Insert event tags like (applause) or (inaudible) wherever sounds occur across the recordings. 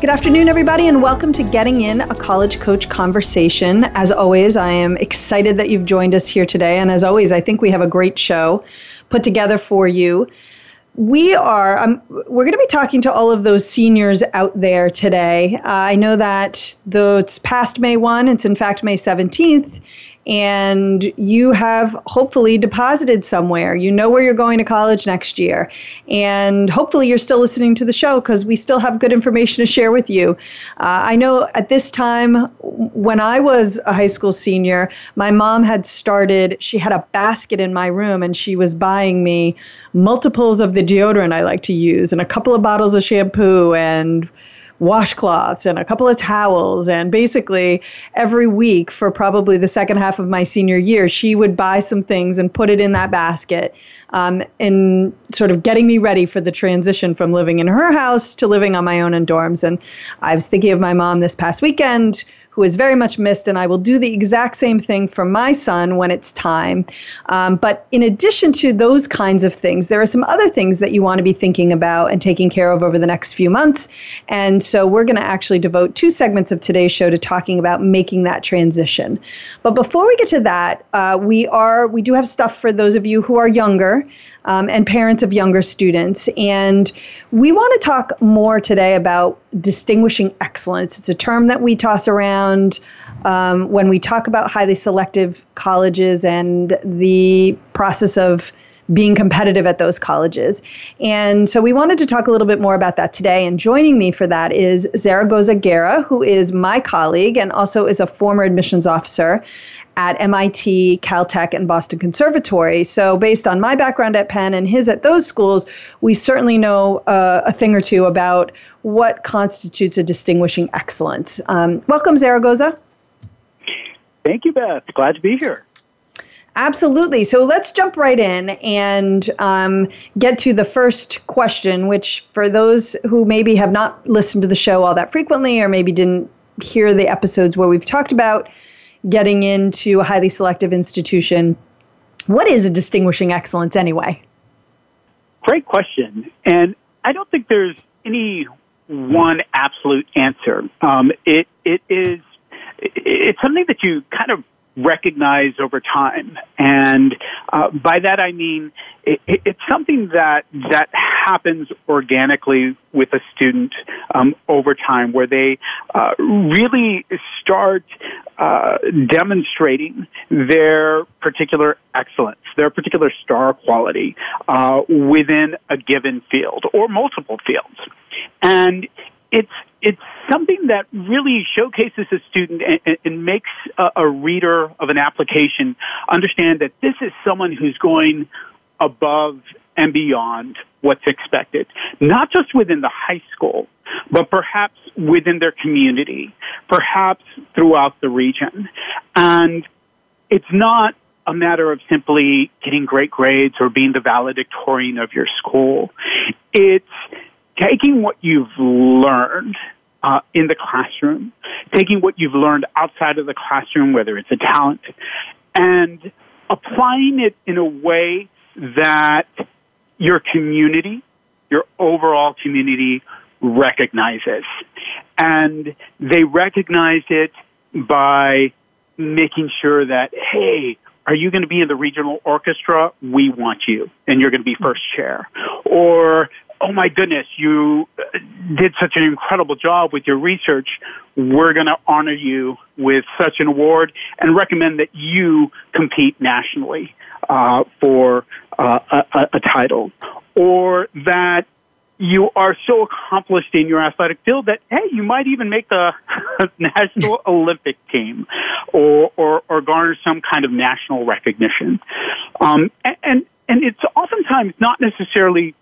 Good afternoon, everybody, and welcome to Getting In, a college coach conversation. As always, I am excited that you've joined us here today. And as always, I think we have a great show put together for you. We are, um, we're going to be talking to all of those seniors out there today. Uh, I know that though it's past May 1, it's in fact May 17th, and you have hopefully deposited somewhere. You know where you're going to college next year. And hopefully you're still listening to the show because we still have good information to share with you. Uh, I know at this time, when I was a high school senior, my mom had started, she had a basket in my room and she was buying me multiples of the deodorant I like to use and a couple of bottles of shampoo and washcloths and a couple of towels. And basically, every week for probably the second half of my senior year, she would buy some things and put it in that basket um, and sort of getting me ready for the transition from living in her house to living on my own in dorms. And I was thinking of my mom this past weekend who is very much missed, and I will do the exact same thing for my son when it's time. Um, but in addition to those kinds of things, there are some other things that you want to be thinking about and taking care of over the next few months. And so we're going to actually devote two segments of today's show to talking about making that transition. But before we get to that, uh, we are we do have stuff for those of you who are younger um, and parents of younger students. And we want to talk more today about distinguishing excellence. It's a term that we toss around um, when we talk about highly selective colleges and the process of being competitive at those colleges. And so we wanted to talk a little bit more about that today. And joining me for that is Zaragoza Guerra, who is my colleague and also is a former admissions officer at MIT, Caltech, and Boston Conservatory. So, based on my background at Penn and his at those schools, we certainly know uh, a thing or two about what constitutes a distinguishing excellence. Um, welcome, Zaragoza. Thank you, Beth. Glad to be here. Absolutely. So let's jump right in and um, get to the first question, which for those who maybe have not listened to the show all that frequently or maybe didn't hear the episodes where we've talked about getting into a highly selective institution. What is a distinguishing excellence anyway? Great question. And I don't think there's any one absolute answer. Um, it, it is, it's something that you kind of recognize over time. And uh, by that I mean it, it, it's something that that happens organically with a student um, over time, where they uh, really start uh, demonstrating their particular excellence, their particular star quality uh, within a given field or multiple fields. And it's it's something that really showcases a student and, and makes a, a, reader of an application understand that this is someone who's going above and beyond what's expected, not just within the high school, but perhaps within their community, perhaps throughout the region. And it's not a matter of simply getting great grades or being the valedictorian of your school. It's taking what you've learned uh, in the classroom, taking what you've learned outside of the classroom, whether it's a talent, and applying it in a way that your community, your overall community recognizes. And they recognize it by making sure that, hey, are you going to be in the regional orchestra? We want you, and you're going to be first chair. Or oh my goodness, you uh, did such an incredible job with your research. We're going to honor you with such an award and recommend that you compete nationally uh, for uh, a, a title. Or that you are so accomplished in your athletic field that hey, you might even make the (laughs) national (laughs) Olympic team, or, or or garner some kind of national recognition. Um, and and it's oftentimes not necessarily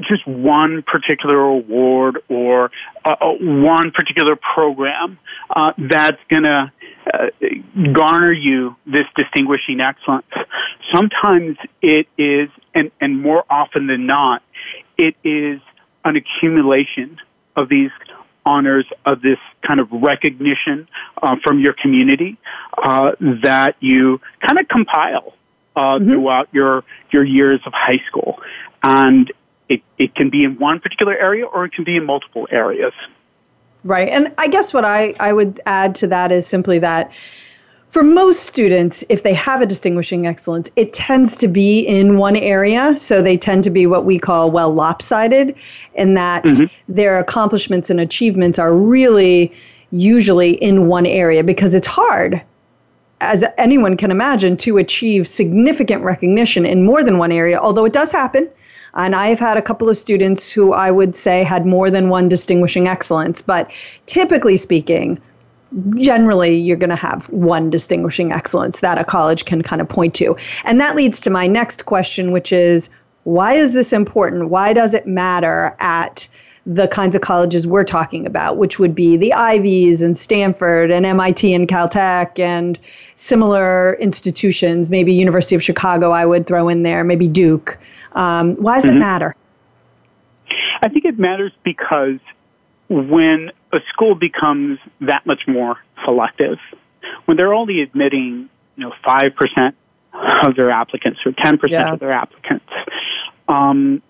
just one particular award or uh, uh one particular program uh, that's going to uh, garner you this distinguishing excellence. Sometimes it is, and, and more often than not, it is an accumulation of these honors of this kind of recognition uh, from your community uh, that you kind of compile uh, mm-hmm. throughout your your years of high school, and it, it can be in one particular area or it can be in multiple areas. Right, and I guess what I I would add to that is simply that for most students, if they have a distinguishing excellence, it tends to be in one area. So they tend to be what we call well lopsided, in that mm-hmm. their accomplishments and achievements are really usually in one area because it's hard, as anyone can imagine, to achieve significant recognition in more than one area, although it does happen. And I've had a couple of students who I would say had more than one distinguishing excellence. But typically speaking, generally you're going to have one distinguishing excellence that a college can kind of point to. And that leads to my next question, which is why is this important? Why does it matter at the kinds of colleges we're talking about, which would be the Ivies and Stanford and MIT and Caltech and similar institutions, maybe University of Chicago, I would throw in there, maybe Duke. Um, why does mm-hmm. it matter? I think it matters because when a school becomes that much more selective, when they're only admitting, you know, five percent of their applicants or ten percent yeah. of their applicants, um,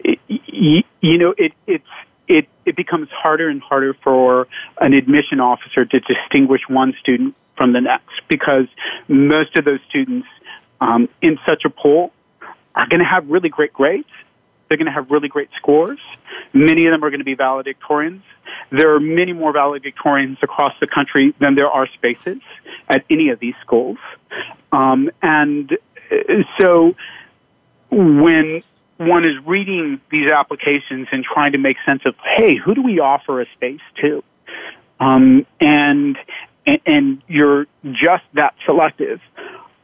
it, you, you know, it, it's it it becomes harder and harder for an admission officer to distinguish one student from the next because most of those students um, in such a pool are going to have really great grades. They're going to have really great scores. Many of them are going to be valedictorians. There are many more valedictorians across the country than there are spaces at any of these schools. Um, and uh, so when one is reading these applications and trying to make sense of, hey, who do we offer a space to? Um, and, and you're just that selective.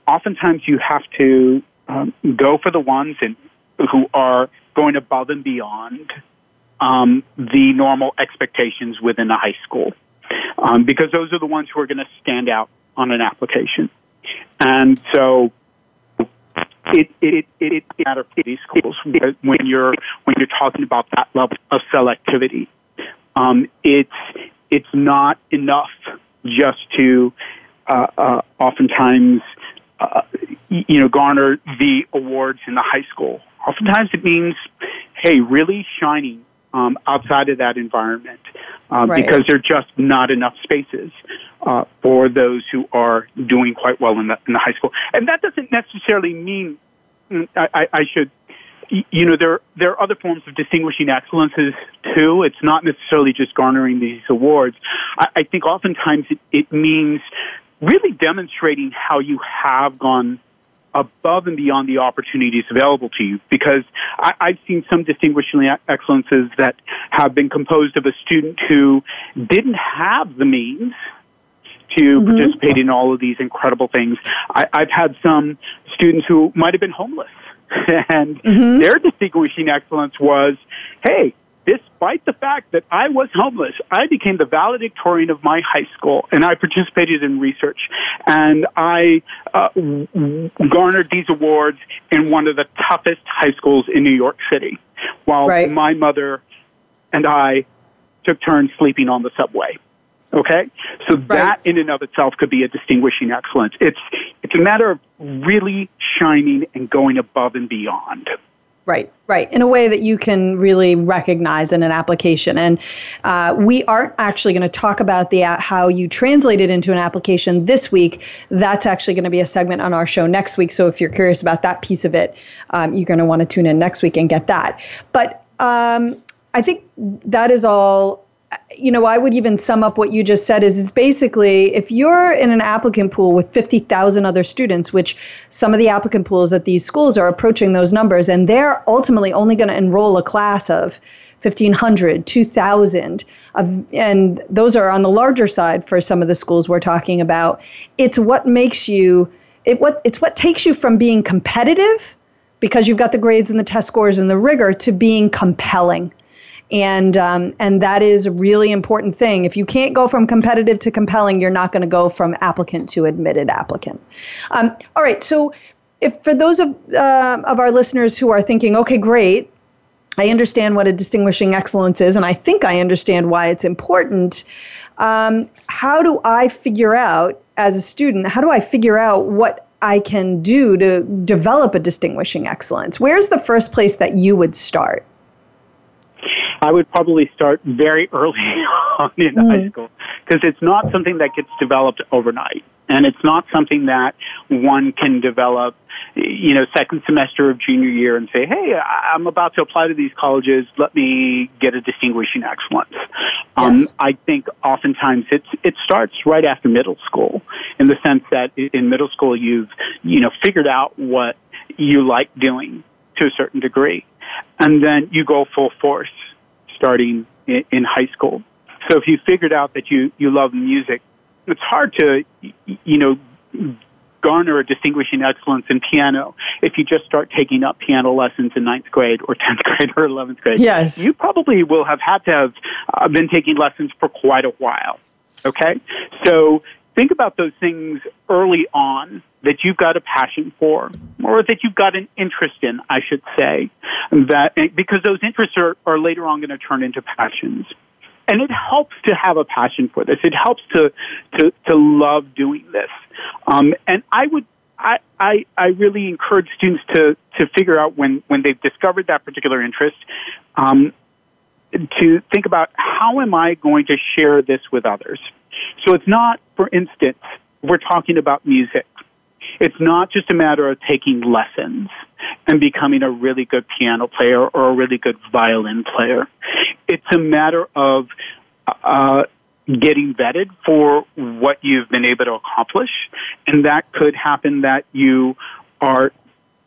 Oftentimes you have to um, go for the ones in, who are going above and beyond um, the normal expectations within a high school, um, because those are the ones who are going to stand out on an application. And so it it it, it for these schools when you're when you're talking about that level of selectivity. Um, it's it's not enough just to uh, uh, oftentimes uh, you know garner the awards in the high school. Oftentimes it means, hey, really shining um, outside of that environment um, right. because there are just not enough spaces uh, for those who are doing quite well in the, in the high school. And that doesn't necessarily mean mm, I, I should you know there there are other forms of distinguishing excellences too. It's not necessarily just garnering these awards. I, I think oftentimes it, it means really demonstrating how you have gone above and beyond the opportunities available to you because I, I've seen some distinguishing excellences that have been composed of a student who didn't have the means to mm-hmm. participate in all of these incredible things. I, I've had some students who might have been homeless (laughs) and mm-hmm. their distinguishing excellence was, hey, despite the fact that I was homeless, I became the valedictorian of my high school and I participated in research and I uh, garnered these awards in one of the toughest high schools in New York City while right. my mother and I took turns sleeping on the subway. Okay? So right. that in and of itself could be a distinguishing excellence. It's, it's a matter of really shining and going above and beyond. Right, right. In a way that you can really recognize in an application. And uh, we aren't actually going to talk about the uh, how you translate it into an application this week. That's actually going to be a segment on our show next week. So if you're curious about that piece of it, um, you're going to want to tune in next week and get that. But um, I think that is all you know, I would even sum up what you just said is, is basically if you're in an applicant pool with 50,000 other students, which some of the applicant pools at these schools are approaching those numbers, and they're ultimately only going to enroll a class of 1,500, 2,000, and those are on the larger side for some of the schools we're talking about. It's what makes you, it what it's what takes you from being competitive because you've got the grades and the test scores and the rigor to being compelling and um, and that is a really important thing. If you can't go from competitive to compelling, you're not going to go from applicant to admitted applicant. Um, all right, so if for those of uh, of our listeners who are thinking, okay, great, I understand what a distinguishing excellence is, and I think I understand why it's important. Um, how do I figure out as a student? How do I figure out what I can do to develop a distinguishing excellence? Where's the first place that you would start? I would probably start very early (laughs) on in mm. high school because it's not something that gets developed overnight. And it's not something that one can develop, you know, second semester of junior year and say, hey, I'm about to apply to these colleges. Let me get a distinguishing excellence. Um. I think oftentimes it's, it starts right after middle school in the sense that in middle school you've, you know, figured out what you like doing to a certain degree. And then you go full force starting in, in high school. So if you figured out that you, you love music, it's hard to, you know, garner a distinguishing excellence in piano if you just start taking up piano lessons in ninth grade or (laughs) 10th grade or 11th grade. Yes. You probably will have had to have uh, been taking lessons for quite a while. Okay? So think about those things early on that you've got a passion for or that you've got an interest in, I should say, that because those interests are, are later on going to turn into passions. And it helps to have a passion for this. It helps to, to, to love doing this. Um, and I would, I, I, I really encourage students to, to figure out when, when they've discovered that particular interest, um, to think about how am I going to share this with others? So it's not, for instance, we're talking about music. It's not just a matter of taking lessons and becoming a really good piano player or a really good violin player. It's a matter of uh, getting vetted for what you've been able to accomplish, and that could happen that you are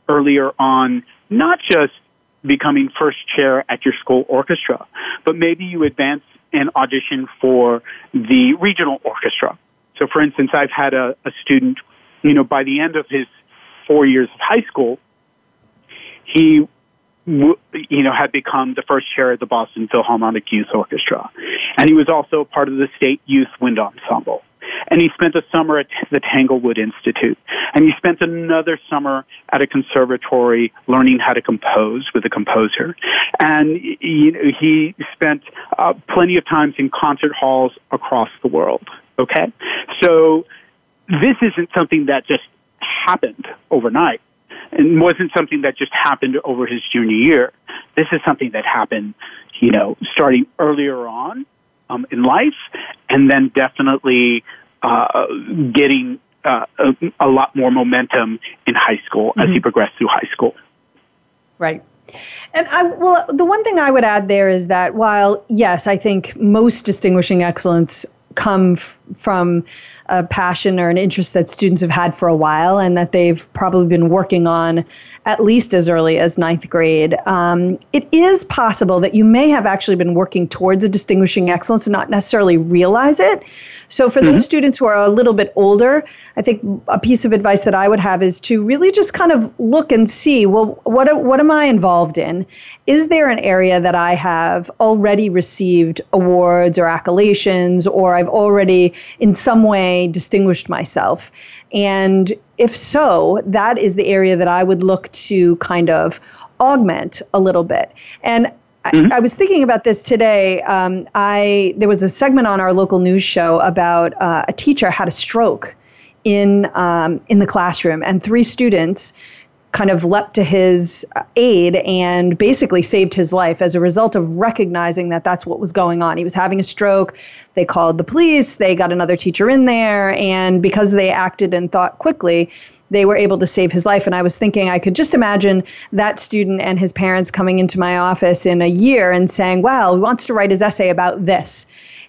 earlier on not just becoming first chair at your school orchestra, but maybe you advance and audition for the regional orchestra. So, for instance, I've had a, a student, you know, by the end of his four years of high school, he you know, had become the first chair of the Boston Philharmonic Youth Orchestra. And he was also part of the State Youth Wind Ensemble. And he spent a summer at the Tanglewood Institute. And he spent another summer at a conservatory learning how to compose with a composer. And you he spent uh, plenty of times in concert halls across the world. Okay? So this isn't something that just happened overnight and wasn't something that just happened over his junior year. This is something that happened, you know, starting earlier on um, in life, and then definitely uh, getting uh, a, a, lot more momentum in high school mm-hmm. as he mm-hmm. progressed through high school. Right. And I well, the one thing I would add there is that while yes, I think most distinguishing excellence come f- from a passion or an interest that students have had for a while and that they've probably been working on at least as early as ninth grade. Um, it is possible that you may have actually been working towards a distinguishing excellence and not necessarily realize it. So, for mm-hmm. those students who are a little bit older, I think a piece of advice that I would have is to really just kind of look and see well, what, what am I involved in? Is there an area that I have already received awards or accolades, or I've already in some way distinguished myself? And if so, that is the area that I would look to kind of augment a little bit. And Mm-hmm. I, I, was thinking about this today. Um, I there was a segment on our local news show about uh, a teacher had a stroke in um, in the classroom, and three students kind of leapt to his aid and basically saved his life as a result of recognizing that that's what was going on. He was having a stroke. They called the police. They got another teacher in there, and because they acted and thought quickly, they were able to save his life. And I was thinking, I could just imagine that student and his parents coming into my office in a year and saying, wow, he wants to write his essay about this.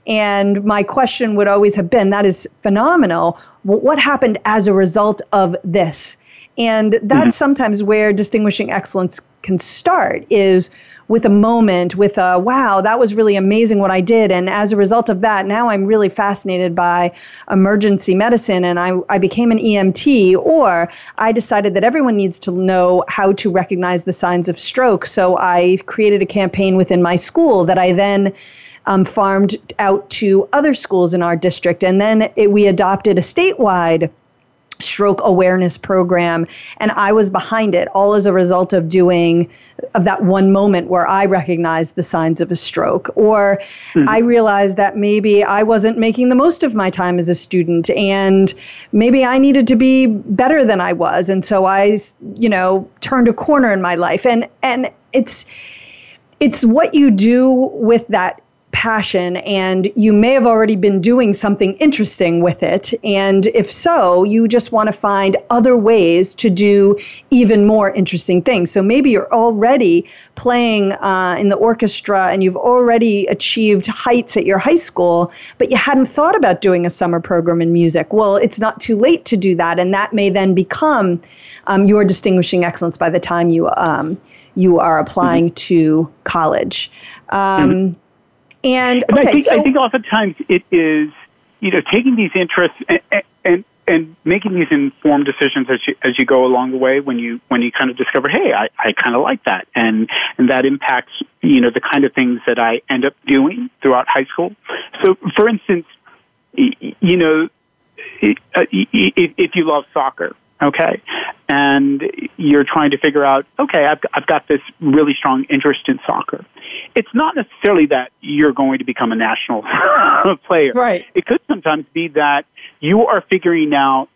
And my question would always have been, that is phenomenal. What happened as a result of this? And that's mm-hmm. sometimes where distinguishing excellence can start is with a moment, with a wow, that was really amazing what I did. And as a result of that, now I'm really fascinated by emergency medicine and I, I became an EMT, or I decided that everyone needs to know how to recognize the signs of stroke. So I created a campaign within my school that I then um, farmed out to other schools in our district. And then it, we adopted a statewide stroke awareness program and i was behind it all as a result of doing of that one moment where i recognized the signs of a stroke or mm-hmm. i realized that maybe i wasn't making the most of my time as a student and maybe i needed to be better than i was and so i you know turned a corner in my life and and it's it's what you do with that passion and you may have already been doing something interesting with it. And if so, you just want to find other ways to do even more interesting things. So maybe you're already playing uh, in the orchestra and you've already achieved heights at your high school, but you hadn't thought about doing a summer program in music. Well, it's not too late to do that. And that may then become um, your distinguishing excellence by the time you. Um, you are applying mm-hmm. to college. Um, mm-hmm. And, and I think so, I think oftentimes it is you know taking these interests and, and and making these informed decisions as you as you go along the way when you when you kind of discover hey I, I kind of like that. And and that impacts you know the kind of things that I end up doing throughout high school. So for instance you know uh, if you love soccer okay and you're trying to figure out okay I've, I've got this really strong interest in soccer it's not necessarily that you're going to become a national (laughs) player. Right. It could sometimes be that you are figuring out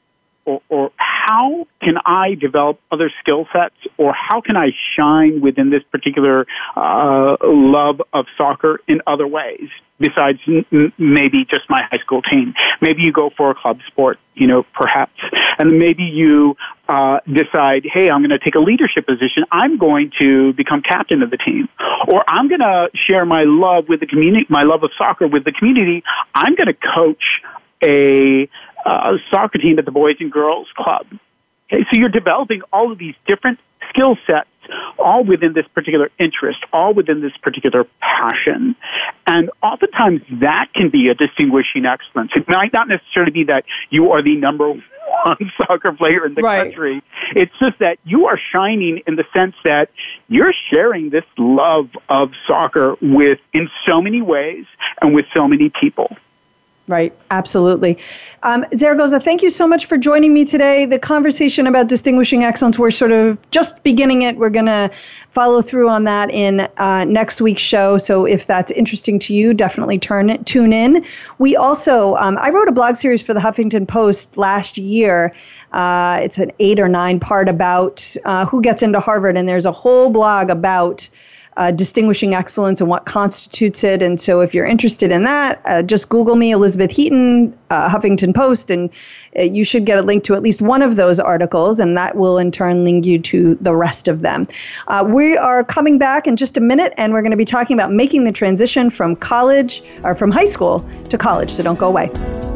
or, or, how can I develop other skill sets, or how can I shine within this particular uh, love of soccer in other ways besides n- maybe just my high school team? Maybe you go for a club sport, you know, perhaps, and maybe you uh, decide, hey, I'm going to take a leadership position. I'm going to become captain of the team, or I'm going to share my love with the community, my love of soccer with the community. I'm going to coach a uh, soccer team at the Boys and Girls Club. Okay, so you're developing all of these different skill sets, all within this particular interest, all within this particular passion. And oftentimes that can be a distinguishing excellence. It might not necessarily be that you are the number one (laughs) soccer player in the right. country. It's just that you are shining in the sense that you're sharing this love of soccer with in so many ways and with so many people. Right, absolutely. Um, Zaragoza, thank you so much for joining me today. The conversation about distinguishing excellence, we're sort of just beginning it. We're going to follow through on that in uh, next week's show. So if that's interesting to you, definitely turn tune in. We also, um, I wrote a blog series for the Huffington Post last year. Uh, it's an eight or nine part about uh, who gets into Harvard, and there's a whole blog about uh, distinguishing excellence and what constitutes it. And so, if you're interested in that, uh, just Google me, Elizabeth Heaton, uh, Huffington Post, and uh, you should get a link to at least one of those articles, and that will in turn link you to the rest of them. Uh, we are coming back in just a minute, and we're going to be talking about making the transition from college or from high school to college. So, don't go away.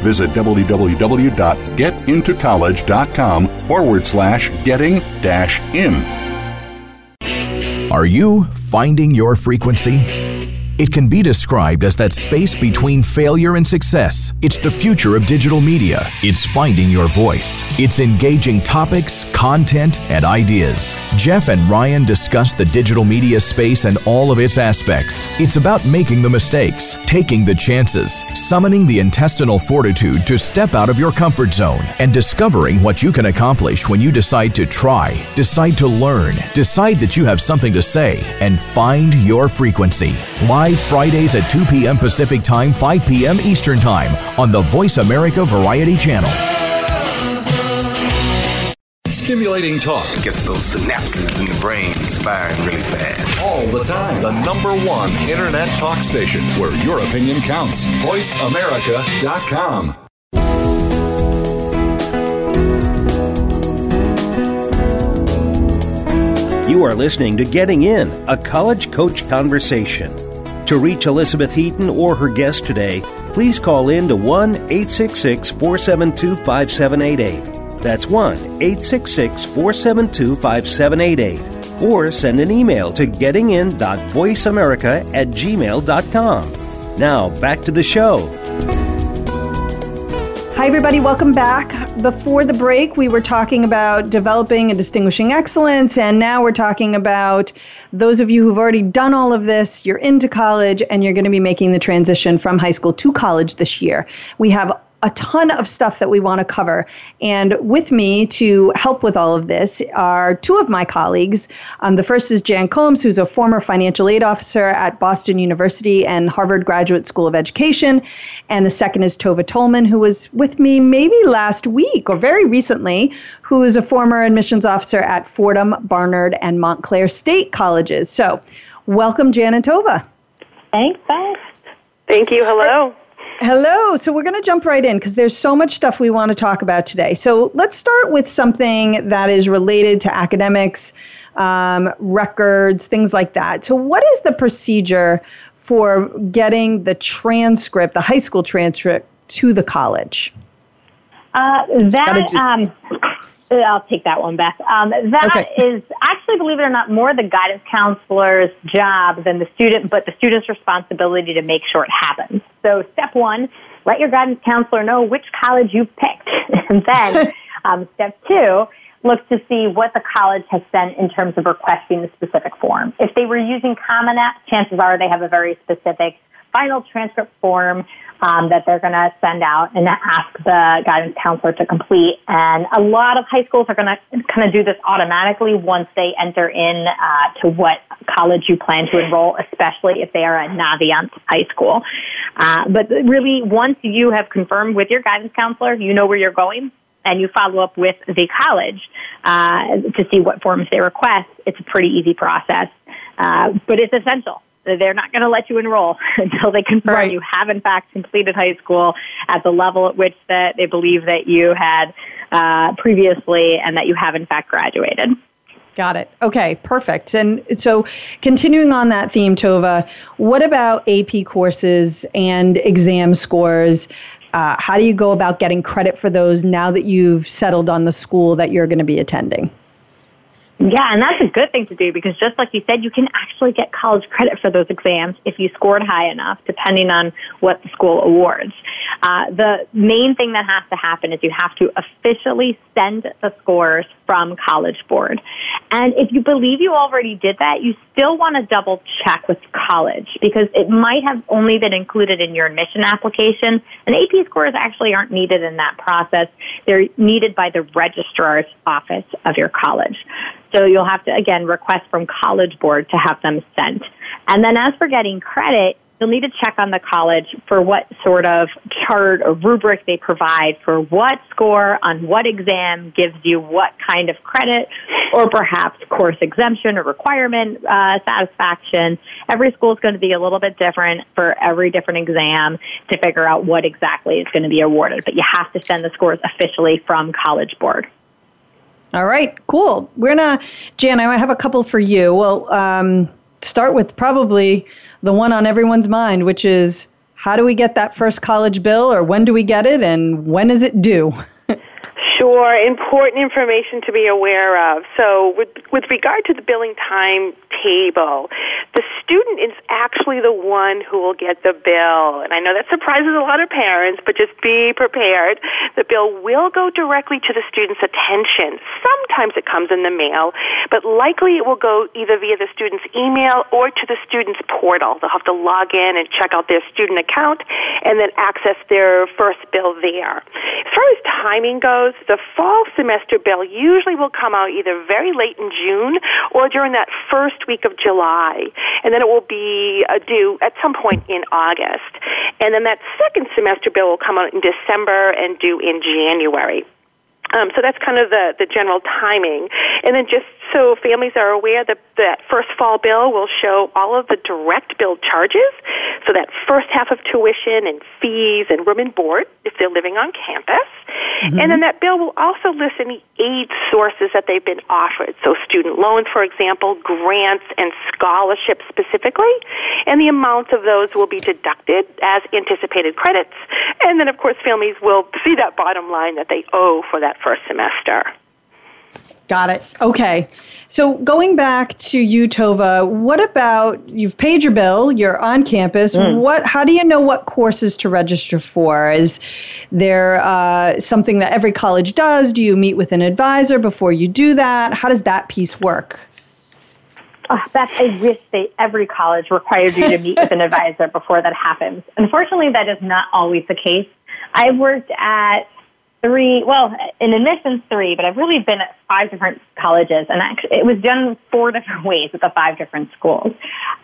Visit www.getintocollege.com forward slash getting dash in. Are you finding your frequency? It can be described as that space between failure and success. It's the future of digital media. It's finding your voice. It's engaging topics, content, and ideas. Jeff and Ryan discuss the digital media space and all of its aspects. It's about making the mistakes, taking the chances, summoning the intestinal fortitude to step out of your comfort zone, and discovering what you can accomplish when you decide to try, decide to learn, decide that you have something to say, and find your frequency. Live Fridays at 2 p.m. Pacific Time, 5 p.m. Eastern Time on the Voice America Variety Channel. Stimulating talk gets those synapses in the brain firing really fast. All the time. The number one internet talk station where your opinion counts. VoiceAmerica.com. You are listening to Getting In, a college coach conversation. To reach Elizabeth Heaton or her guest today, please call in to 1 866 472 5788. That's 1 866 472 5788. Or send an email to gettingin.voiceamerica at gmail.com. Now, back to the show. Hi, everybody. Welcome back. Before the break, we were talking about developing and distinguishing excellence, and now we're talking about those of you who've already done all of this, you're into college, and you're going to be making the transition from high school to college this year. We have a ton of stuff that we want to cover. And with me to help with all of this are two of my colleagues. Um, the first is Jan Combs, who's a former financial aid officer at Boston University and Harvard Graduate School of Education. And the second is Tova Tolman, who was with me maybe last week or very recently, who is a former admissions officer at Fordham, Barnard, and Montclair State Colleges. So, welcome, Jan and Tova. Thanks, thanks. Thank you. Hello. Hello. So we're going to jump right in because there's so much stuff we want to talk about today. So let's start with something that is related to academics, um, records, things like that. So, what is the procedure for getting the transcript, the high school transcript, to the college? Uh, that um, I'll take that one, Beth. Um, that okay. is actually, believe it or not, more the guidance counselor's job than the student, but the student's responsibility to make sure it happens. So, step one, let your guidance counselor know which college you picked. (laughs) and then, (laughs) um, step two, look to see what the college has sent in terms of requesting the specific form. If they were using Common App, chances are they have a very specific final transcript form um, that they're going to send out and ask the guidance counselor to complete. And a lot of high schools are going to kind of do this automatically once they enter in uh, to what college you plan to enroll, especially if they are a Naviance high school. Uh, but really, once you have confirmed with your guidance counselor, you know where you're going, and you follow up with the college uh, to see what forms they request, it's a pretty easy process. Uh, but it's essential they're not going to let you enroll (laughs) until they confirm right. you have in fact completed high school at the level at which that they believe that you had uh, previously and that you have in fact graduated. Got it. Okay, perfect. And so, continuing on that theme, Tova, what about AP courses and exam scores? Uh, how do you go about getting credit for those now that you've settled on the school that you're going to be attending? Yeah, and that's a good thing to do because just like you said, you can actually get college credit for those exams if you scored high enough, depending on what the school awards. Uh, the main thing that has to happen is you have to officially send the scores from College Board. And if you believe you already did that, you still want to double check with college because it might have only been included in your admission application. And AP scores actually aren't needed in that process. They're needed by the registrar's office of your college. So you'll have to, again, request from College Board to have them sent. And then as for getting credit, you'll need to check on the college for what sort of chart or rubric they provide for what score on what exam gives you what kind of credit or perhaps course exemption or requirement uh, satisfaction. Every school is going to be a little bit different for every different exam to figure out what exactly is going to be awarded, but you have to send the scores officially from College Board. All right, cool. We're gonna, Jan. I have a couple for you. Well, um, start with probably the one on everyone's mind, which is how do we get that first college bill, or when do we get it, and when is it due? (laughs) Sure, important information to be aware of. So, with, with regard to the billing time table, the student is actually the one who will get the bill. And I know that surprises a lot of parents, but just be prepared. The bill will go directly to the student's attention. Sometimes it comes in the mail, but likely it will go either via the student's email or to the student's portal. They'll have to log in and check out their student account and then access their first bill there. As far as timing goes, the fall semester bill usually will come out either very late in June or during that first week of July, and then it will be uh, due at some point in August. And then that second semester bill will come out in December and due in January. Um, so that's kind of the, the general timing. And then just so families are aware that that first fall bill will show all of the direct bill charges. So that first half of tuition and fees and room and board if they're living on campus. Mm-hmm. And then that bill will also list any aid sources that they've been offered. So student loans, for example, grants and scholarships specifically. And the amounts of those will be deducted as anticipated credits. And then, of course, families will (laughs) see that bottom line that they owe for that first semester. Got it. Okay. So going back to you, Tova, what about you've paid your bill, you're on campus. Mm. What? How do you know what courses to register for? Is there uh, something that every college does? Do you meet with an advisor before you do that? How does that piece work? Oh, that's I wish they every college requires you to meet with an (laughs) advisor before that happens. Unfortunately, that is not always the case. I've worked at three, well, in admissions three, but I've really been at five different colleges, and actually it was done four different (laughs) ways at the five different schools.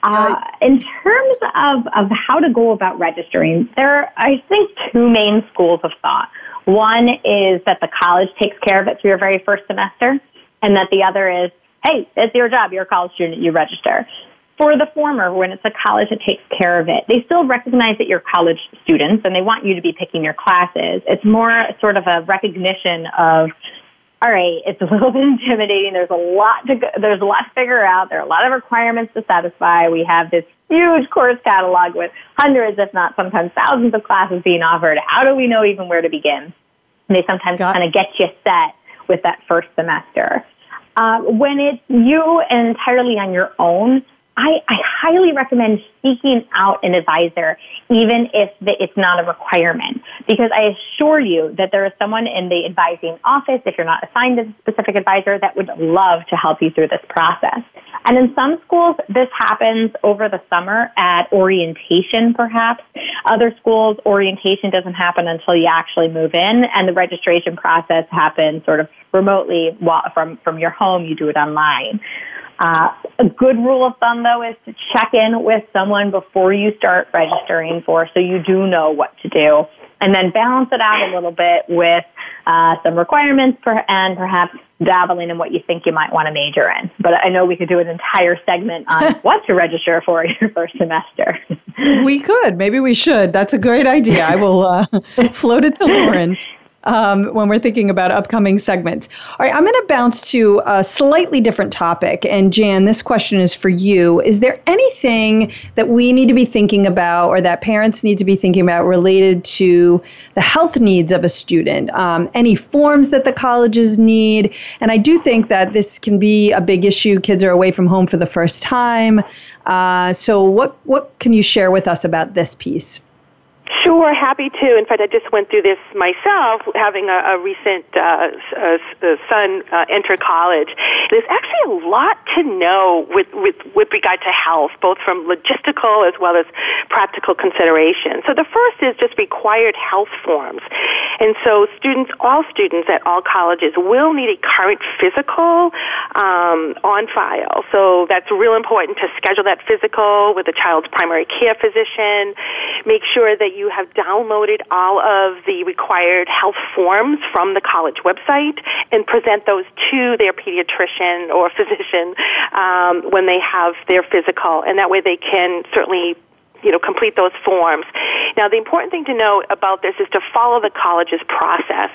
Uh, in terms of, of how to go about registering, there are, I think, two main schools of thought. One is that the college takes care of it through your very first semester, and that the other is, hey, it's your job, you're a college student, you register. For the former, when it's a college that takes care of it, they still recognize that you're college students and they want you to be picking your classes. It's more sort of a recognition of, all right, it's (laughs) a little bit intimidating. There's a lot to go, there's a lot to figure out. There are a lot of requirements to satisfy. We have this huge course catalog with hundreds, if not sometimes thousands of classes being offered. How do we know even where to begin? And they sometimes kind of get you set with that first semester. Uh, when it's you entirely on your own, I, I highly recommend seeking out an advisor, even if it's not a requirement, because I assure you that there is someone in the advising office, if you're not assigned a specific advisor, that would love to help you through this process. And in some schools, this happens over the summer at orientation, perhaps. Other schools, orientation doesn't happen until you actually move in, and the registration process happens sort of remotely from, from your home. You do it online. Uh, a good rule of thumb, though, is to check in with someone before you start registering for so you do know what to do. And then balance it out a little bit with uh, some requirements per- and perhaps dabbling in what you think you might want to major in. But I know we could do an entire segment on (laughs) what to register for your first semester. we could. Maybe we should. That's a great idea. I will uh, (laughs) float it to Lauren (laughs) um, when we're thinking about upcoming segments. All right, I'm going to bounce to a slightly different topic. And Jan, this question is for you. Is there anything that we need to be thinking about or that parents need to be thinking about related to the health needs of a student? Um, any forms that the colleges need? And I do think that this can be a big issue. Kids are away from home for the first time. Uh, so, what, what can you share with us about this piece? Sure, happy to. In fact, I just went through this myself, having a, a recent uh, uh, son uh, enter college. There's actually a lot to know with, with, with regard to health, both from logistical as well as practical considerations. So the first is just required health forms. And so students, all students at all colleges will need a current physical um, on file. So that's real important to schedule that physical with the child's primary care physician. Make sure that you have downloaded all of the required health forms from the college website and present those to their pediatrician or (laughs) physician um, when they have their physical. And that way they can certainly you know, complete those forms. Now, the important thing to know about this is to follow the college's process.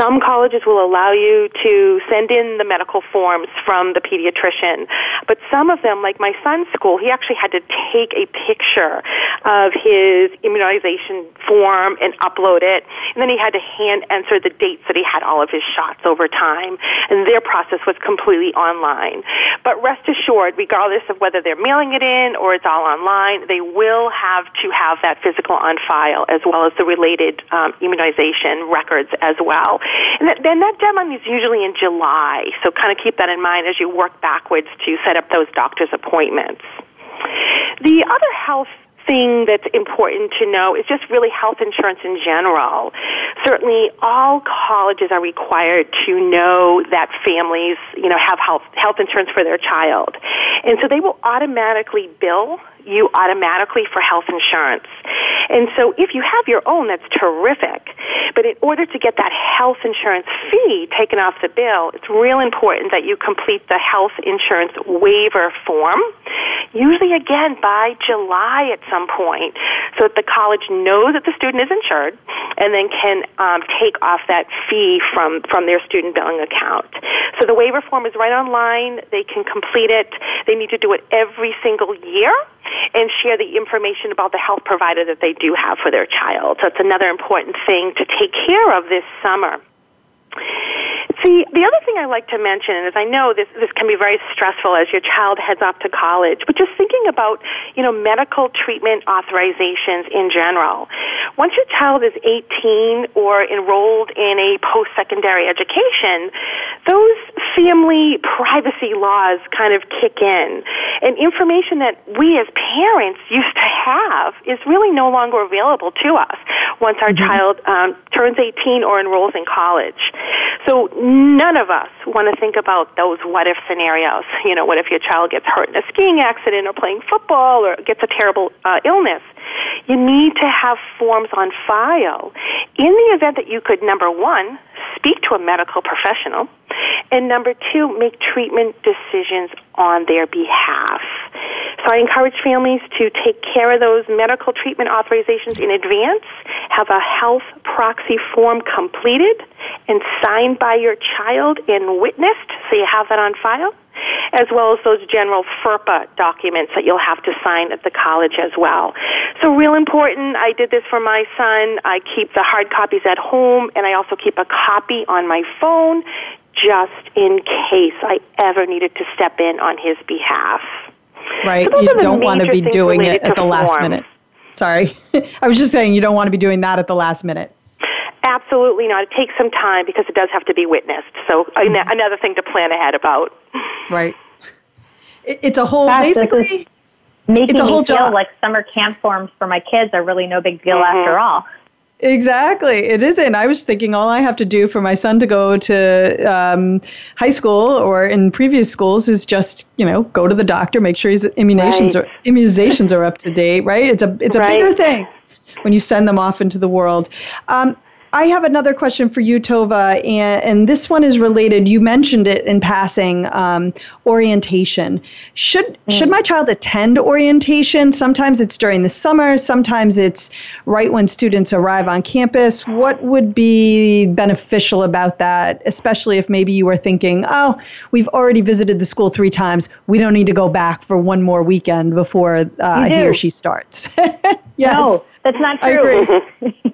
Some colleges will allow you to send in the medical forms from the pediatrician, but some of them, like my son's school, he actually had to take a picture of his immunization form and upload it, and then he had to hand enter the dates that he had all of his shots over time, and their process was completely online. But rest assured, regardless of whether they're mailing it in or it's all online, they will have to have that physical on file as well as the related um, immunization records as well. And that, then that deadline is usually in July, so kind of keep that in mind as you work backwards to set up those doctor's appointments. The other health thing that's important to know is just really health insurance in general. Certainly, all colleges are required to know that families, you know, have health health insurance for their child, and so they will automatically bill you automatically for health insurance. And so if you have your own, that's terrific. But in order to get that health insurance fee taken off the bill, it's real important that you complete the health insurance waiver form, usually again by July at some point, so that the college knows that the student is insured and then can um, take off that fee from, from their student billing account. So the waiver form is right online. They can complete it. They need to do it every single year and share the information about the health provider that they do have for their child. So it's another important thing to take care of this summer. See, the other thing I like to mention is I know this this can be very stressful as your child heads off to college, but just thinking about, you know, medical treatment authorizations in general. Once your child is 18 or enrolled in a post-secondary education, those family privacy laws kind of kick in. And information that we as parents used to have is really no longer available to us once our mm-hmm. child um, turns 18 or enrolls in college. So none of us want to think about those what if scenarios. You know, what if your child gets hurt in a skiing accident or playing football or gets a terrible uh, illness? You need to have forms on file in the event that you could, number one, speak to a medical professional, and number two, make treatment decisions on their behalf. So I encourage families to take care of those medical treatment authorizations in advance, have a health proxy form completed and signed by your child and witnessed, so you have that on file as well as those general FERPA documents that you'll have to sign at the college as well. So, real important. I did this for my son. I keep the hard copies at home, and I also keep a copy on my phone just in case I ever needed to step in on his behalf. Right. So you don't want to be doing it at the last minute. Sorry. (laughs) I was just saying you don't want to be doing that at the last minute. Absolutely not. It takes some time because it does have to be witnessed. So mm-hmm. another thing to plan ahead about. Right. It's a whole Gosh, basically. Making it's a whole me feel job. like summer camp forms for my kids are really no big deal mm-hmm. after all. Exactly. It isn't. I was thinking all I have to do for my son to go to um, high school or in previous schools is just, you know, go to the doctor, make sure his immunizations right. are immunizations are up to date, right? It's a it's a right. bigger thing when you send them off into the world. Um, I have another question for you, Tova, and, and this one is related. You mentioned it in passing. Um, orientation. Should mm. should my child attend orientation? Sometimes it's during the summer. Sometimes it's right when students arrive on campus. What would be beneficial about that, especially if maybe you were thinking, oh, we've already visited the school three times. We don't need to go back for one more weekend before uh, he or she starts. (laughs) yes. No, that's not true. (laughs)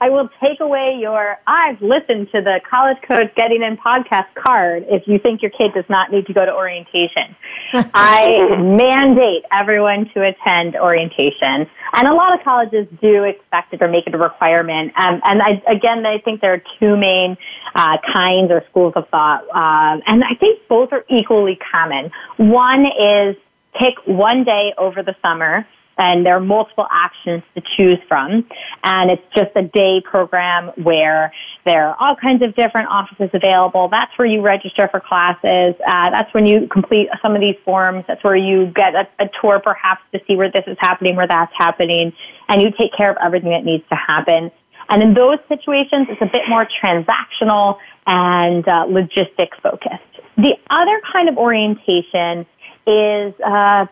I will take away your I've listened to the College Coach Getting In podcast card if you think your kid does not need to go to orientation. (laughs) I mandate everyone to attend orientation. And a lot of colleges do expect it or make it a requirement. Um, and I, again, I think there are two main uh, kinds or schools of thought. Uh, and I think both are equally common. One is pick one day over the summer and there are multiple actions to choose from. And it's just a day program where there are all kinds of different offices available. That's where you register for classes. Uh, that's when you complete some of these forms. That's where you get a, a tour perhaps to see where this is happening, where that's happening, and you take care of everything that needs to happen. And in those situations, it's a bit more transactional and uh, logistics focused. The other kind of orientation is uh,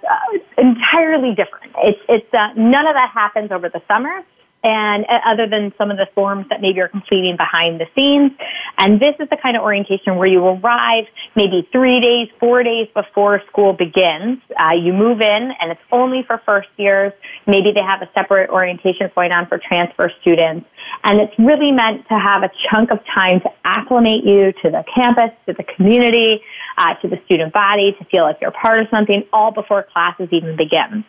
entirely different. It's, it's uh, none of that happens over the summer, and uh, other than some of the forms that maybe you're completing behind the scenes. And this is the kind of orientation where you arrive maybe three days, four days before school begins. Uh, you move in and it's only for first years. Maybe they have a separate orientation going on for transfer students. And it's really meant to have a chunk of time to acclimate you to the campus, to the community, uh, to the student body, to feel like you're part of something all before classes even begin.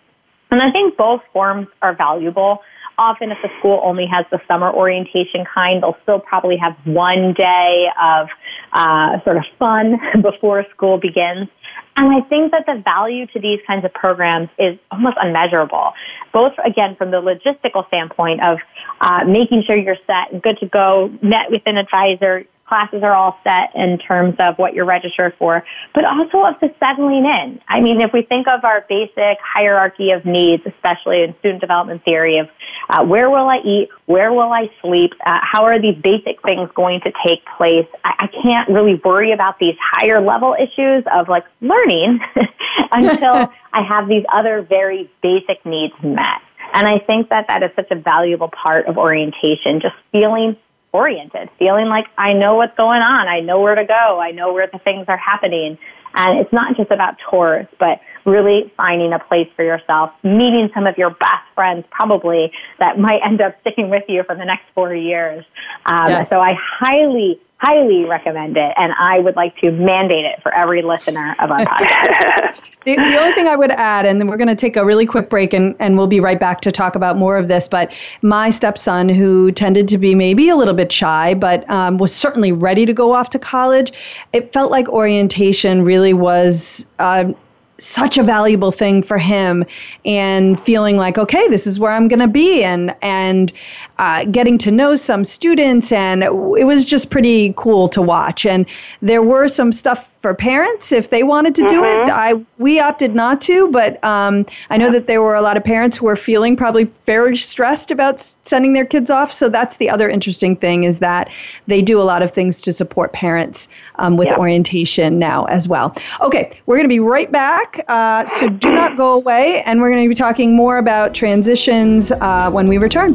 And I think both forms are valuable. Often, if the school only has the summer orientation kind, they'll still probably have one day of uh, sort of fun (laughs) before school begins. And I think that the value to these kinds of programs is almost unmeasurable, both again from the logistical standpoint of uh, making sure you're set and good to go, met with an advisor, classes are all set in terms of what you're registered for, but also of the settling in. I mean, if we think of our basic hierarchy of needs, especially in student development theory of uh, where will I eat, where will I sleep, uh, how are these basic things going to take place, I, I can't really worry about these higher level issues of like learning (laughs) until (laughs) I have these other very basic needs met. And I think that that is such a valuable part of orientation, just feeling oriented, feeling like I know what's going on, I know where to go, I know where the things are happening. And it's not just about tours, but really finding a place for yourself, meeting some of your best friends probably that might end up sticking with you for the next four years. Um, yes. So I highly, highly recommend it, and I would like to mandate it for every listener of our podcast. (laughs) the, the, only thing I would add, and then we're going to take a really quick break, and, and we'll be right back to talk about more of this. But my stepson, who tended to be maybe a little bit shy, but um, was certainly ready to go off to college, it felt like orientation really was. Uh, such a valuable thing for him and feeling like okay this is where i'm going to be and and uh, getting to know some students and it was just pretty cool to watch. And there were some stuff for parents if they wanted to do mm-hmm. it i we opted not to but um, i know that there were a lot of parents who were feeling probably very stressed about sending their kids off. So that's the other interesting thing is that they do a lot of things to support parents um, with yeah. orientation now as well. Okay we're going to be right back back, uh, so do not go away, and we're going to be talking more about transitions uh, when we return.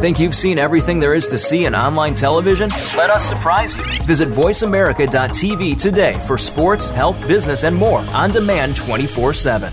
Think you've seen everything there is to see in online television? Let us surprise you. Visit VoiceAmerica.tv today for sports, health, business, and more on demand 24 7.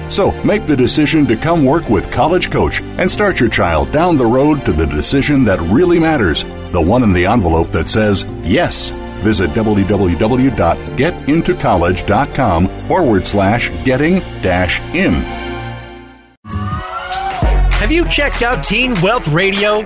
So make the decision to come work with College Coach and start your child down the road to the decision that really matters, the one in the envelope that says yes. Visit www.getintocollege.com forward slash getting dash in. Have you checked out Teen Wealth Radio?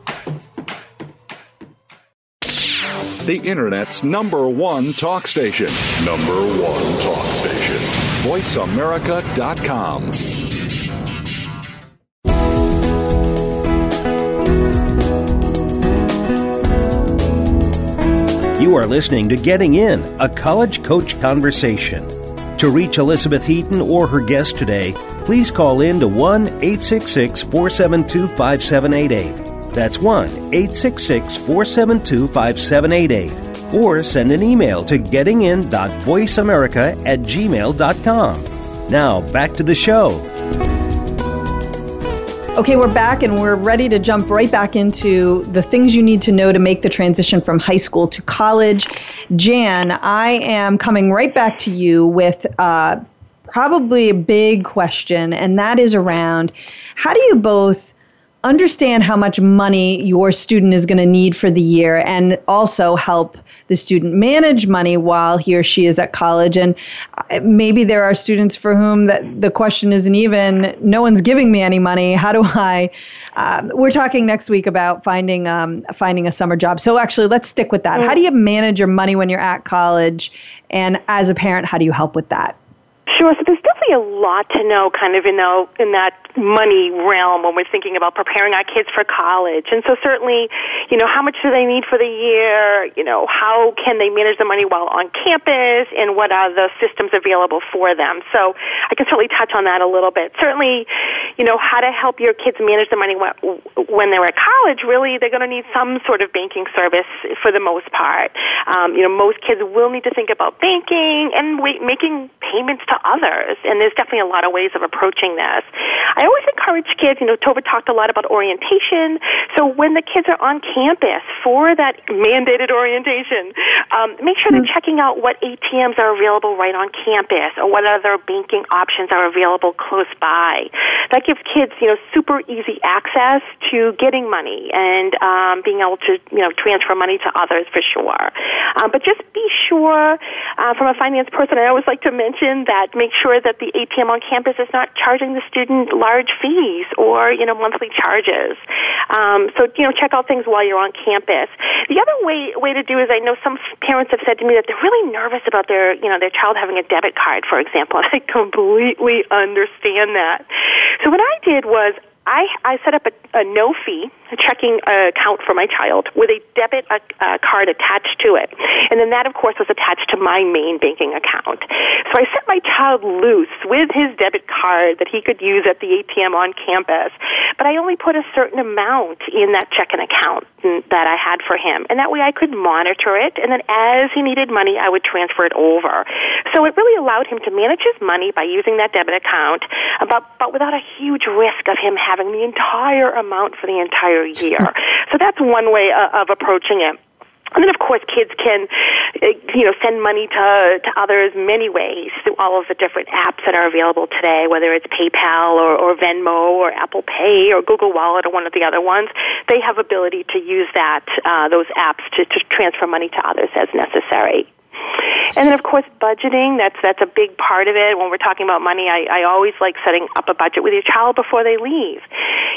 The Internet's number one talk station. Number one talk station. VoiceAmerica.com. You are listening to Getting In, a college coach conversation. To reach Elizabeth Heaton or her guest today, please call in to 1 866 472 5788. That's 1 866 472 5788. or send an email to gettingin.voiceamerica at gmail.com. Now, back to the show. Okay, we're back and we're ready to jump right back into the things you need to know to make the transition from high school to college. Jan, I am coming right back to you with uh, probably a big question, and that is around how do you both understand how much money your student is going to need for the year and also help the student manage money while he or she is at college. And uh, maybe there are students for whom that the question isn't even no one's giving me any money. How do i uh, we're talking next week about finding um, finding a summer job. So actually let's stick with that. How do you manage your money when you're at college? And as a parent how do you help with that? Sure. So there's definitely a lot to know, kind of in that money realm when we're thinking about preparing our kids for college. And so certainly, you know, how much do they need for the year? You know, how can they manage the money while on campus, and what are the systems available for them? So I can certainly touch on that a little bit. Certainly, you know, how to help your kids manage the money when they're at college. Really, they're going to need some sort of banking service for the most part. Um, you know, most kids will need to think about banking and making payments to others, and there's definitely a lot of ways of approaching this. I always encourage kids, you know, Tova talked a lot about orientation. So when the kids are on campus for that mandated orientation, um, make sure they're hmm. checking out what ATMs are available right on campus or what other banking options are available close by. That gives kids, you know, super easy access to getting money and um, being able to, you know, transfer money to others for sure. Um, but just be sure, uh, from a finance person, I always like to mention that make sure that the ATM on campus is not charging the student large fees or you know monthly charges. Um, so you know check out things while you're on campus. The other way way to do is I know some parents have said to me that they're really nervous about their you know their child having a debit card, for example. (laughs) I completely understand that. So what I did was I, I set up a, a no fee checking account for my child with a debit uh, uh, card attached to it. And then that, of course, was attached to my main banking account. So I set my child loose with his debit card that he could use at the ATM on campus. But I only put a certain amount in that checking account that I had for him. And that way I could monitor it. And then as he needed money, I would transfer it over. So it really allowed him to manage his money by using that debit account, but, but without a huge risk of him having the entire amount for the entire year. (laughs) so that's one way uh, of approaching it. And then, of course, kids can, uh, you know, send money to to others many ways through all of the different apps that are available today. Whether it's PayPal or, or Venmo or Apple Pay or Google Wallet or one of the other ones, they have ability to use that uh, those apps to, to transfer money to others as necessary. And then, of course, budgeting. That's that's a big part of it. When we're talking about money, I, I always like setting up a budget with your child before they leave.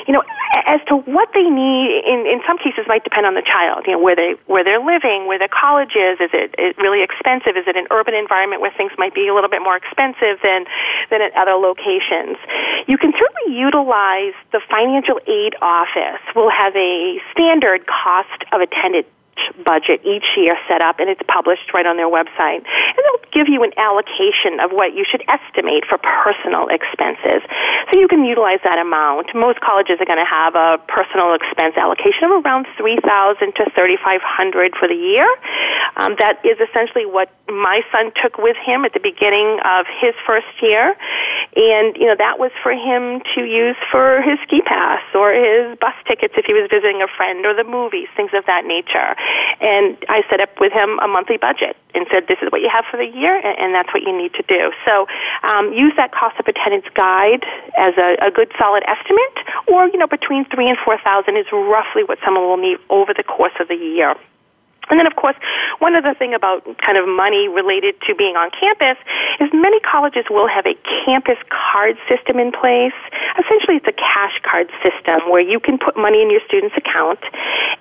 You know, as to what they need, in in some cases, might depend on the child. You know, where they where they're living, where their college is. Is it, it really expensive? Is it an urban environment where things might be a little bit more expensive than than at other locations? You can certainly utilize the financial aid office. We'll have a standard cost of attendance budget each year set up, and it's published right on their website. And they'll give you an allocation of what you should estimate for personal expenses. So you can utilize that amount. Most colleges are going to have a personal expense allocation of around 3000 to 3500 for the year. Um, that is essentially what my son took with him at the beginning of his first year. And, you know, that was for him to use for his ski pass or his bus tickets if he was visiting a friend or the movies, things of that nature. And I set up with him a monthly budget and said, this is what you have for the year, and that's what you need to do. So um, use that cost of attendance guide as a, a good solid estimate, or, you know, between three and 4000 is roughly what someone will need over the course of the year. And then, of course, one other thing about kind of money related to being on campus is many colleges will have a campus card system in place. Essentially, it's a cash card system where you can put money in your student's account,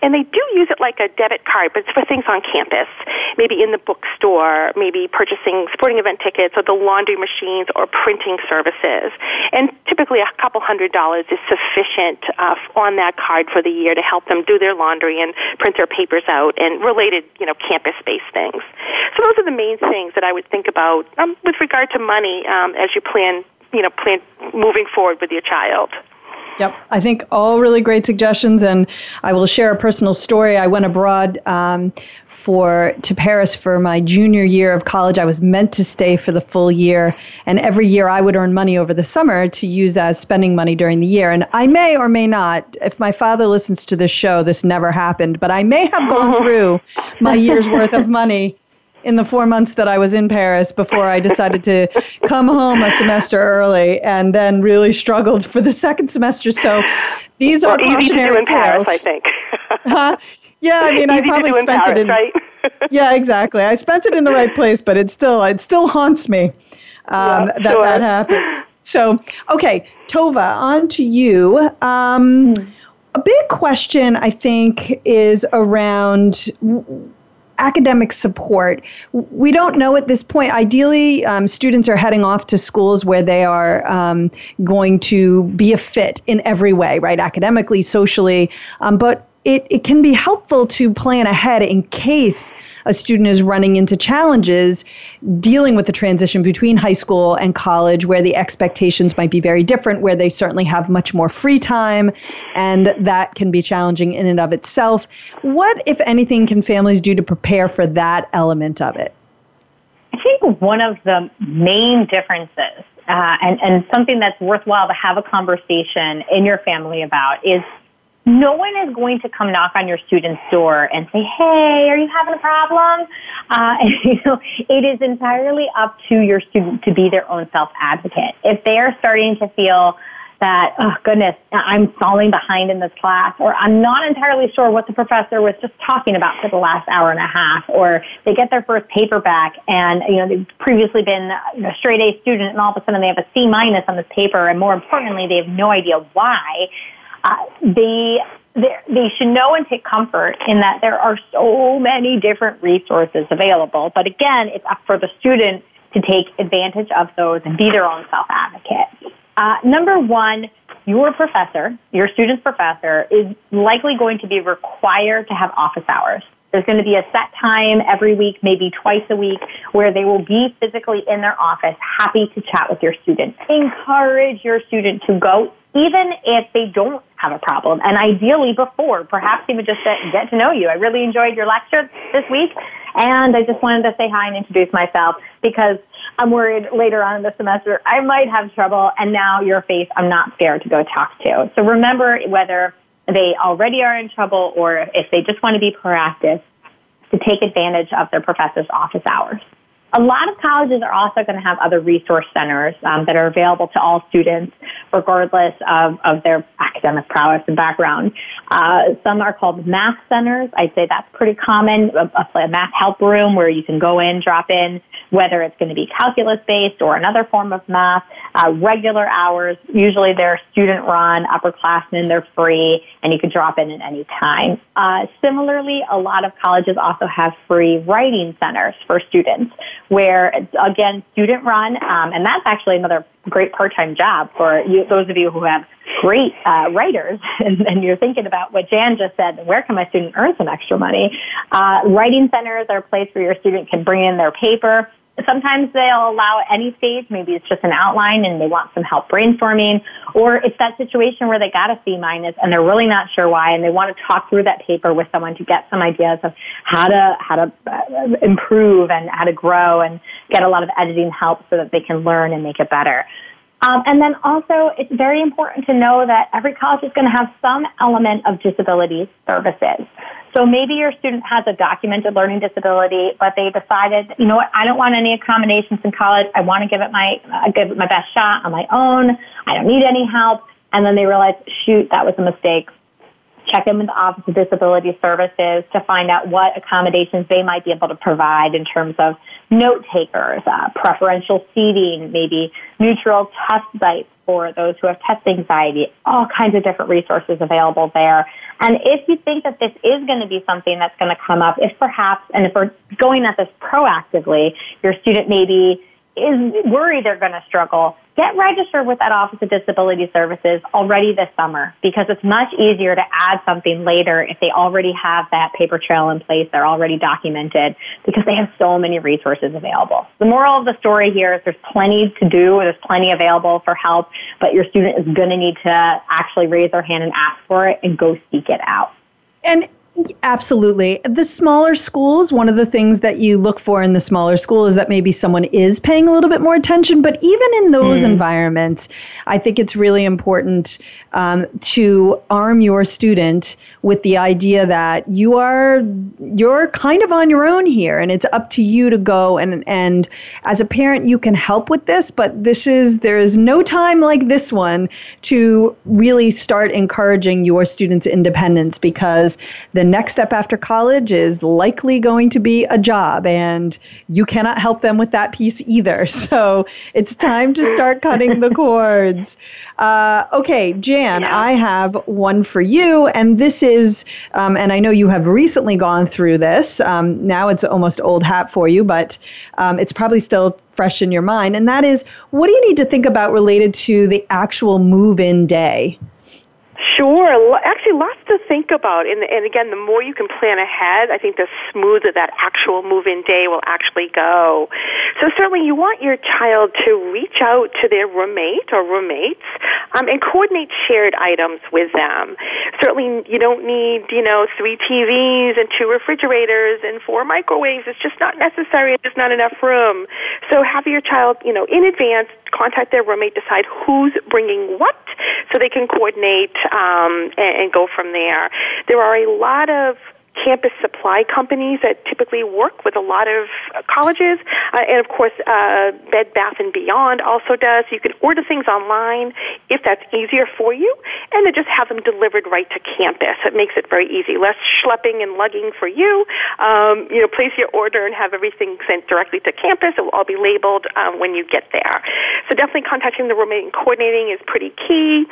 and they do use it like a debit card, but it's for things on campus, maybe in the bookstore, maybe purchasing sporting event tickets or the laundry machines or printing services. And typically, a couple hundred dollars is sufficient uh, on that card for the year to help them do their laundry and print their papers out and related, you know, campus-based things. So those are the main things that I would think about um, with regard to money um, as you plan, you know, plan moving forward with your child. Yep, I think all really great suggestions, and I will share a personal story. I went abroad um, for to Paris for my junior year of college. I was meant to stay for the full year, and every year I would earn money over the summer to use as spending money during the year. And I may or may not, if my father listens to this show, this never happened, but I may have gone (laughs) through my year's worth of money in the four months that I was in Paris before I decided to (laughs) come home a semester early and then really struggled for the second semester. So these well, are easy to do in Paris, I think. huh? Yeah, I mean, easy I probably spent Paris, it in. Right? (laughs) yeah, exactly. I spent it in the right place, but it still it still haunts me um, Yeah, that sure. that happened. (laughs) So, okay, Tova, on to you. Um, a big question, I think, is around academic support. We don't know at this point. Ideally, um, students are heading off to schools where they are um, going to be a fit in every way, right? Academically, socially. Um, but it, it can be helpful to plan ahead in case a student is running into challenges dealing with the transition between high school and college, where the expectations might be very different, where they certainly have much more free time, and that can be challenging in and of itself. What, if anything, can families do to prepare for that element of it? I think one of the main differences, uh, and, and something that's worthwhile to have a conversation in your family about, is no one is going to come knock on your student's door and say, "Hey, are you having a problem?" Uh, (laughs) you know, it is entirely up to your student to be their own self advocate. If they are starting to feel that, oh goodness, I'm falling behind in this class, or I'm not entirely sure what the professor was just talking about for the last hour and a half, or they get their first paper back and, you know, they've previously been a straight A student and all of a sudden they have a C minus on this paper, and more importantly, they have no idea why. Uh, they they should know and take comfort in that there are so many different resources available. But again, it's up for the student to take advantage of those and be their own self advocate. Uh, number one, your professor, your student's professor, is likely going to be required to have office hours. There's going to be a set time every week, maybe twice a week, where they will be physically in their office, happy to chat with your student. Encourage your student to go, even if they don't have a problem. And ideally, before, perhaps even just to get to know you. I really enjoyed your lecture this week, and I just wanted to say hi and introduce myself because I'm worried later on in the semester I might have trouble, and now your face I'm not scared to go talk to. So remember whether they already are in trouble or if they just want to be proactive to take advantage of their professor's office hours. A lot of colleges are also going to have other resource centers um, that are available to all students, regardless of, of their academic prowess and background. Uh, some are called math centers. I'd say that's pretty common. A, a math help room where you can go in, drop in, whether it's going to be calculus based or another form of math. Uh, regular hours, usually they're student run, upperclassmen, they're free, and you can drop in at any time. Uh, similarly, a lot of colleges also have free writing centers for students where, again, student run, um, and that's actually another great part-time job for you, those of you who have great uh, writers (laughs) and, and, you're thinking about what Jan just said, where can my student earn some extra money? Uh, writing centers are a place where your student can bring in their paper. Sometimes they'll allow any stage, maybe it's just an outline and they want some help brainstorming, or it's that situation where they got a C minus and they're really not sure why and they want to talk through that paper with someone to get some ideas of how to, how to uh, improve and how to grow and get a lot of editing help so that they can learn and make it better. Um, and then also, it's very important to know that every college is going to have some element of disability services. So maybe your student has a documented learning disability, but they decided, you know what, I don't want any accommodations in college. I want to give it my uh, give it my best shot on my own. I don't need any help. And then they realize, shoot, that was a mistake. Check in with the Office of Disability Services to find out what accommodations they might be able to provide in terms of note takers, uh, preferential seating, maybe neutral test sites for those who have test anxiety, all kinds of different resources available there. And if you think that this is going to be something that's going to come up, if perhaps, and if we're going at this proactively, your student maybe is worried they're going to struggle, get registered with that Office of Disability Services already this summer because it's much easier to add something later if they already have that paper trail in place, they're already documented because they have so many resources available. The moral of the story here is there's plenty to do, there's plenty available for help, but your student is going to need to actually raise their hand and ask for it and go seek it out. And Absolutely. The smaller schools, one of the things that you look for in the smaller school is that maybe someone is paying a little bit more attention. But even in those mm. environments, I think it's really important um, to arm your student with the idea that you are you're kind of on your own here, and it's up to you to go and and as a parent you can help with this. But this is there is no time like this one to really start encouraging your students' independence because the the next step after college is likely going to be a job, and you cannot help them with that piece either. (laughs) So it's time to start cutting the cords. Uh, okay, Jan, yeah. I have one for you, and this is, um, and I know you have recently gone through this. Um, now it's almost old hat for you, but um, it's probably still fresh in your mind. And that is, what do you need to think about related to the actual move in day? Sure. Actually, lots to think about. And, and again, the more you can plan ahead, I think the smoother that actual move in day will actually go. So, certainly, you want your child to reach out to their roommate or roommates um, and coordinate shared items with them. Certainly, you don't need, you know, three TVs and two refrigerators and four microwaves. It's just not necessary. There's not enough room. So, have your child, you know, in advance contact their roommate, decide who's bringing what, so they can coordinate um, Um, and, and go from there. There are a lot of campus supply companies that typically work with a lot of uh, colleges, uh, and of course, uh, Bed Bath and Beyond also does. You can order things online if that's easier for you, and then just have them delivered right to campus. It makes it very easy, less schlepping and lugging for you. Um, you know, place your order and have everything sent directly to campus. It will all be labeled um, when you get there. So definitely contacting the roommate and coordinating is pretty key.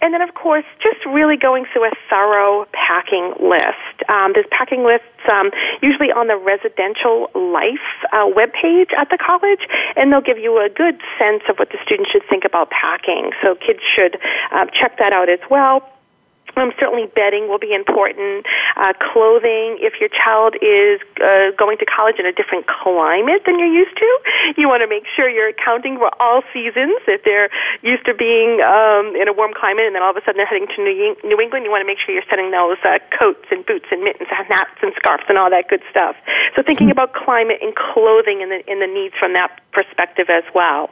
And then, of course, just really going through a thorough packing list. Um, there's packing lists um, usually on the residential life uh, webpage at the college, and they'll give you a good sense of what the student should think about packing. So kids should uh, check that out as well. Um, certainly, bedding will be important. Uh, clothing, if your child is uh, going to college in a different climate than you're used to, you want to make sure you're accounting for all seasons. If they're used to being um, in a warm climate and then all of a sudden they're heading to New, New England, you want to make sure you're setting those uh, coats and boots and mittens and hats and scarves and all that good stuff. So, thinking about climate and clothing and the, and the needs from that perspective as well.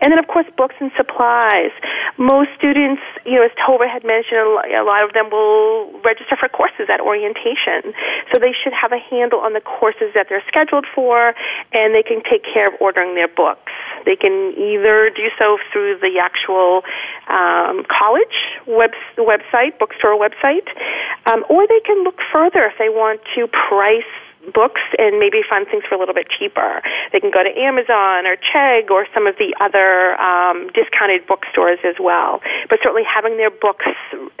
And then, of course, books and supplies. Most students, you know, as Tova had mentioned, a lot of them will register for courses at orientation. So they should have a handle on the courses that they're scheduled for, and they can take care of ordering their books. They can either do so through the actual um, college web, website, bookstore website, um, or they can look further if they want to price books and maybe find things for a little bit cheaper. They can go to Amazon or Chegg or some of the other um, discounted bookstores as well. But certainly having their books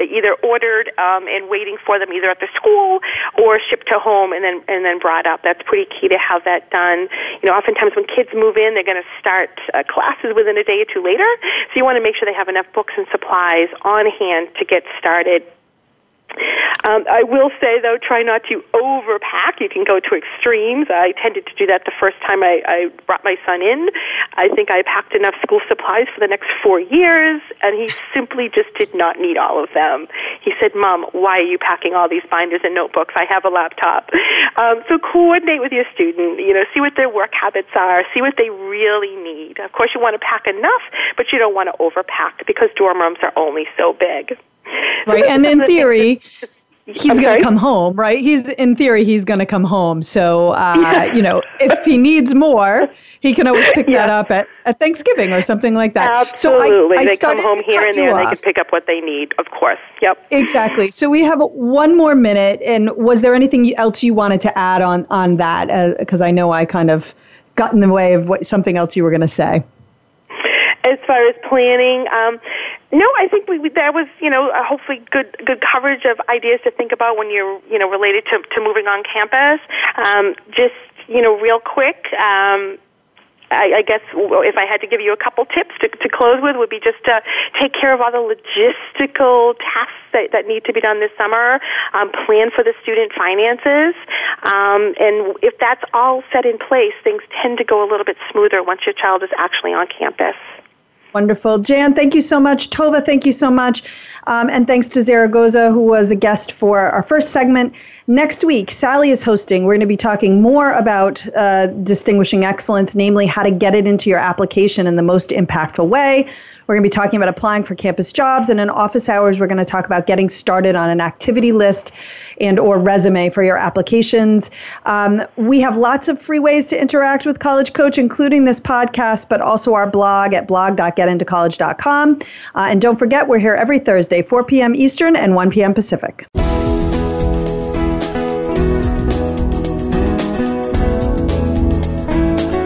either ordered um, and waiting for them either at the school or shipped to home and then and then brought up. That's pretty key to have that done. You know, oftentimes when kids move in, they're going to start uh, classes within a day or two later. So you want to make sure they have enough books and supplies on hand to get started um, I will say, though, try not to overpack. You can go to extremes. I tended to do that the first time I, I brought my son in. I think I packed enough school supplies for the next four years, and he simply just did not need all of them. He said, Mom, why are you packing all these binders and notebooks? I have a laptop. Um, so coordinate with your student, you know, see what their work habits are, see what they really need. Of course, you want to pack enough, but you don't want to overpack because dorm rooms are only so big. Right. And in theory, (laughs) he's going to come home, right? He's in theory he's going to come home. So, uh, yeah. you know, if he needs more, he can always pick yeah. that up at, at Thanksgiving or something like that. Absolutely. So I, I they come home here and there and they can pick up what they need, of course. Yep. Exactly. So we have one more minute. And was there anything else you wanted to add on, on that? Because uh, I know I kind of got in the way of what something else you were going to say as far as planning. Um, no, I think we, we that was you know hopefully good good coverage of ideas to think about when you're you know related to to moving on campus. Um, just you know real quick. Um, I, I guess if I had to give you a couple tips to, to close with, would be just to take care of all the logistical tasks that, that need to be done this summer. Um, plan for the student finances, um, and if that's all set in place, things tend to go a little bit smoother once your child is actually on campus. Wonderful. Jan, thank you so much. Tova, thank you so much. Um, and thanks to Zaragoza, who was a guest for our first segment. Next week, Sally is hosting. We're going to be talking more about uh, distinguishing excellence, namely how to get it into your application in the most impactful way. We're going to be talking about applying for campus jobs, and in office hours, we're going to talk about getting started on an activity list and or resume for your applications. Um, we have lots of free ways to interact with College Coach, including this podcast, but also our blog at blog.getintocollege.com. Uh, and don't forget, we're here every Thursday, 4 p.m. Eastern and 1 p.m. Pacific.